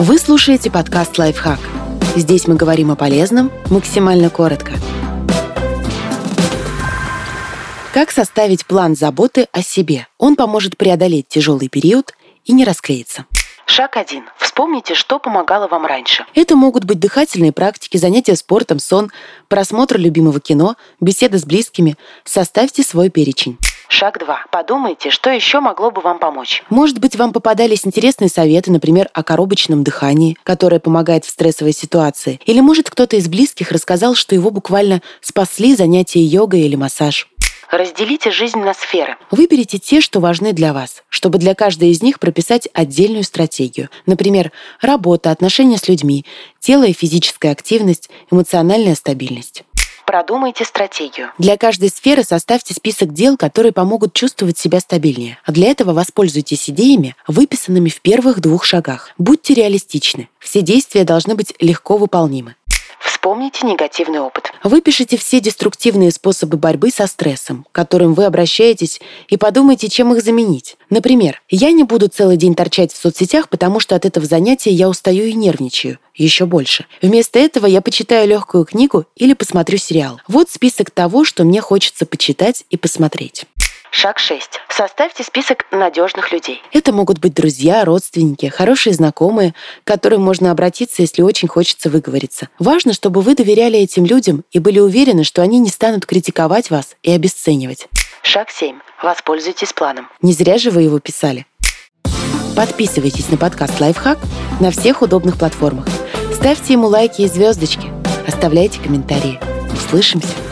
Вы слушаете подкаст «Лайфхак». Здесь мы говорим о полезном максимально коротко. Как составить план заботы о себе? Он поможет преодолеть тяжелый период и не расклеиться. Шаг 1. Вспомните, что помогало вам раньше. Это могут быть дыхательные практики, занятия спортом, сон, просмотр любимого кино, беседа с близкими. Составьте свой перечень. Шаг 2. Подумайте, что еще могло бы вам помочь. Может быть, вам попадались интересные советы, например, о коробочном дыхании, которое помогает в стрессовой ситуации. Или, может, кто-то из близких рассказал, что его буквально спасли занятия йогой или массаж. Разделите жизнь на сферы. Выберите те, что важны для вас, чтобы для каждой из них прописать отдельную стратегию. Например, работа, отношения с людьми, тело и физическая активность, эмоциональная стабильность. Продумайте стратегию. Для каждой сферы составьте список дел, которые помогут чувствовать себя стабильнее. А для этого воспользуйтесь идеями, выписанными в первых двух шагах. Будьте реалистичны. Все действия должны быть легко выполнимы. Вспомните негативный опыт. Выпишите все деструктивные способы борьбы со стрессом, к которым вы обращаетесь, и подумайте, чем их заменить. Например, я не буду целый день торчать в соцсетях, потому что от этого занятия я устаю и нервничаю. Еще больше. Вместо этого я почитаю легкую книгу или посмотрю сериал. Вот список того, что мне хочется почитать и посмотреть. Шаг 6. Составьте список надежных людей. Это могут быть друзья, родственники, хорошие знакомые, к которым можно обратиться, если очень хочется выговориться. Важно, чтобы вы доверяли этим людям и были уверены, что они не станут критиковать вас и обесценивать. Шаг 7. Воспользуйтесь планом. Не зря же вы его писали. Подписывайтесь на подкаст «Лайфхак» на всех удобных платформах. Ставьте ему лайки и звездочки. Оставляйте комментарии. Услышимся!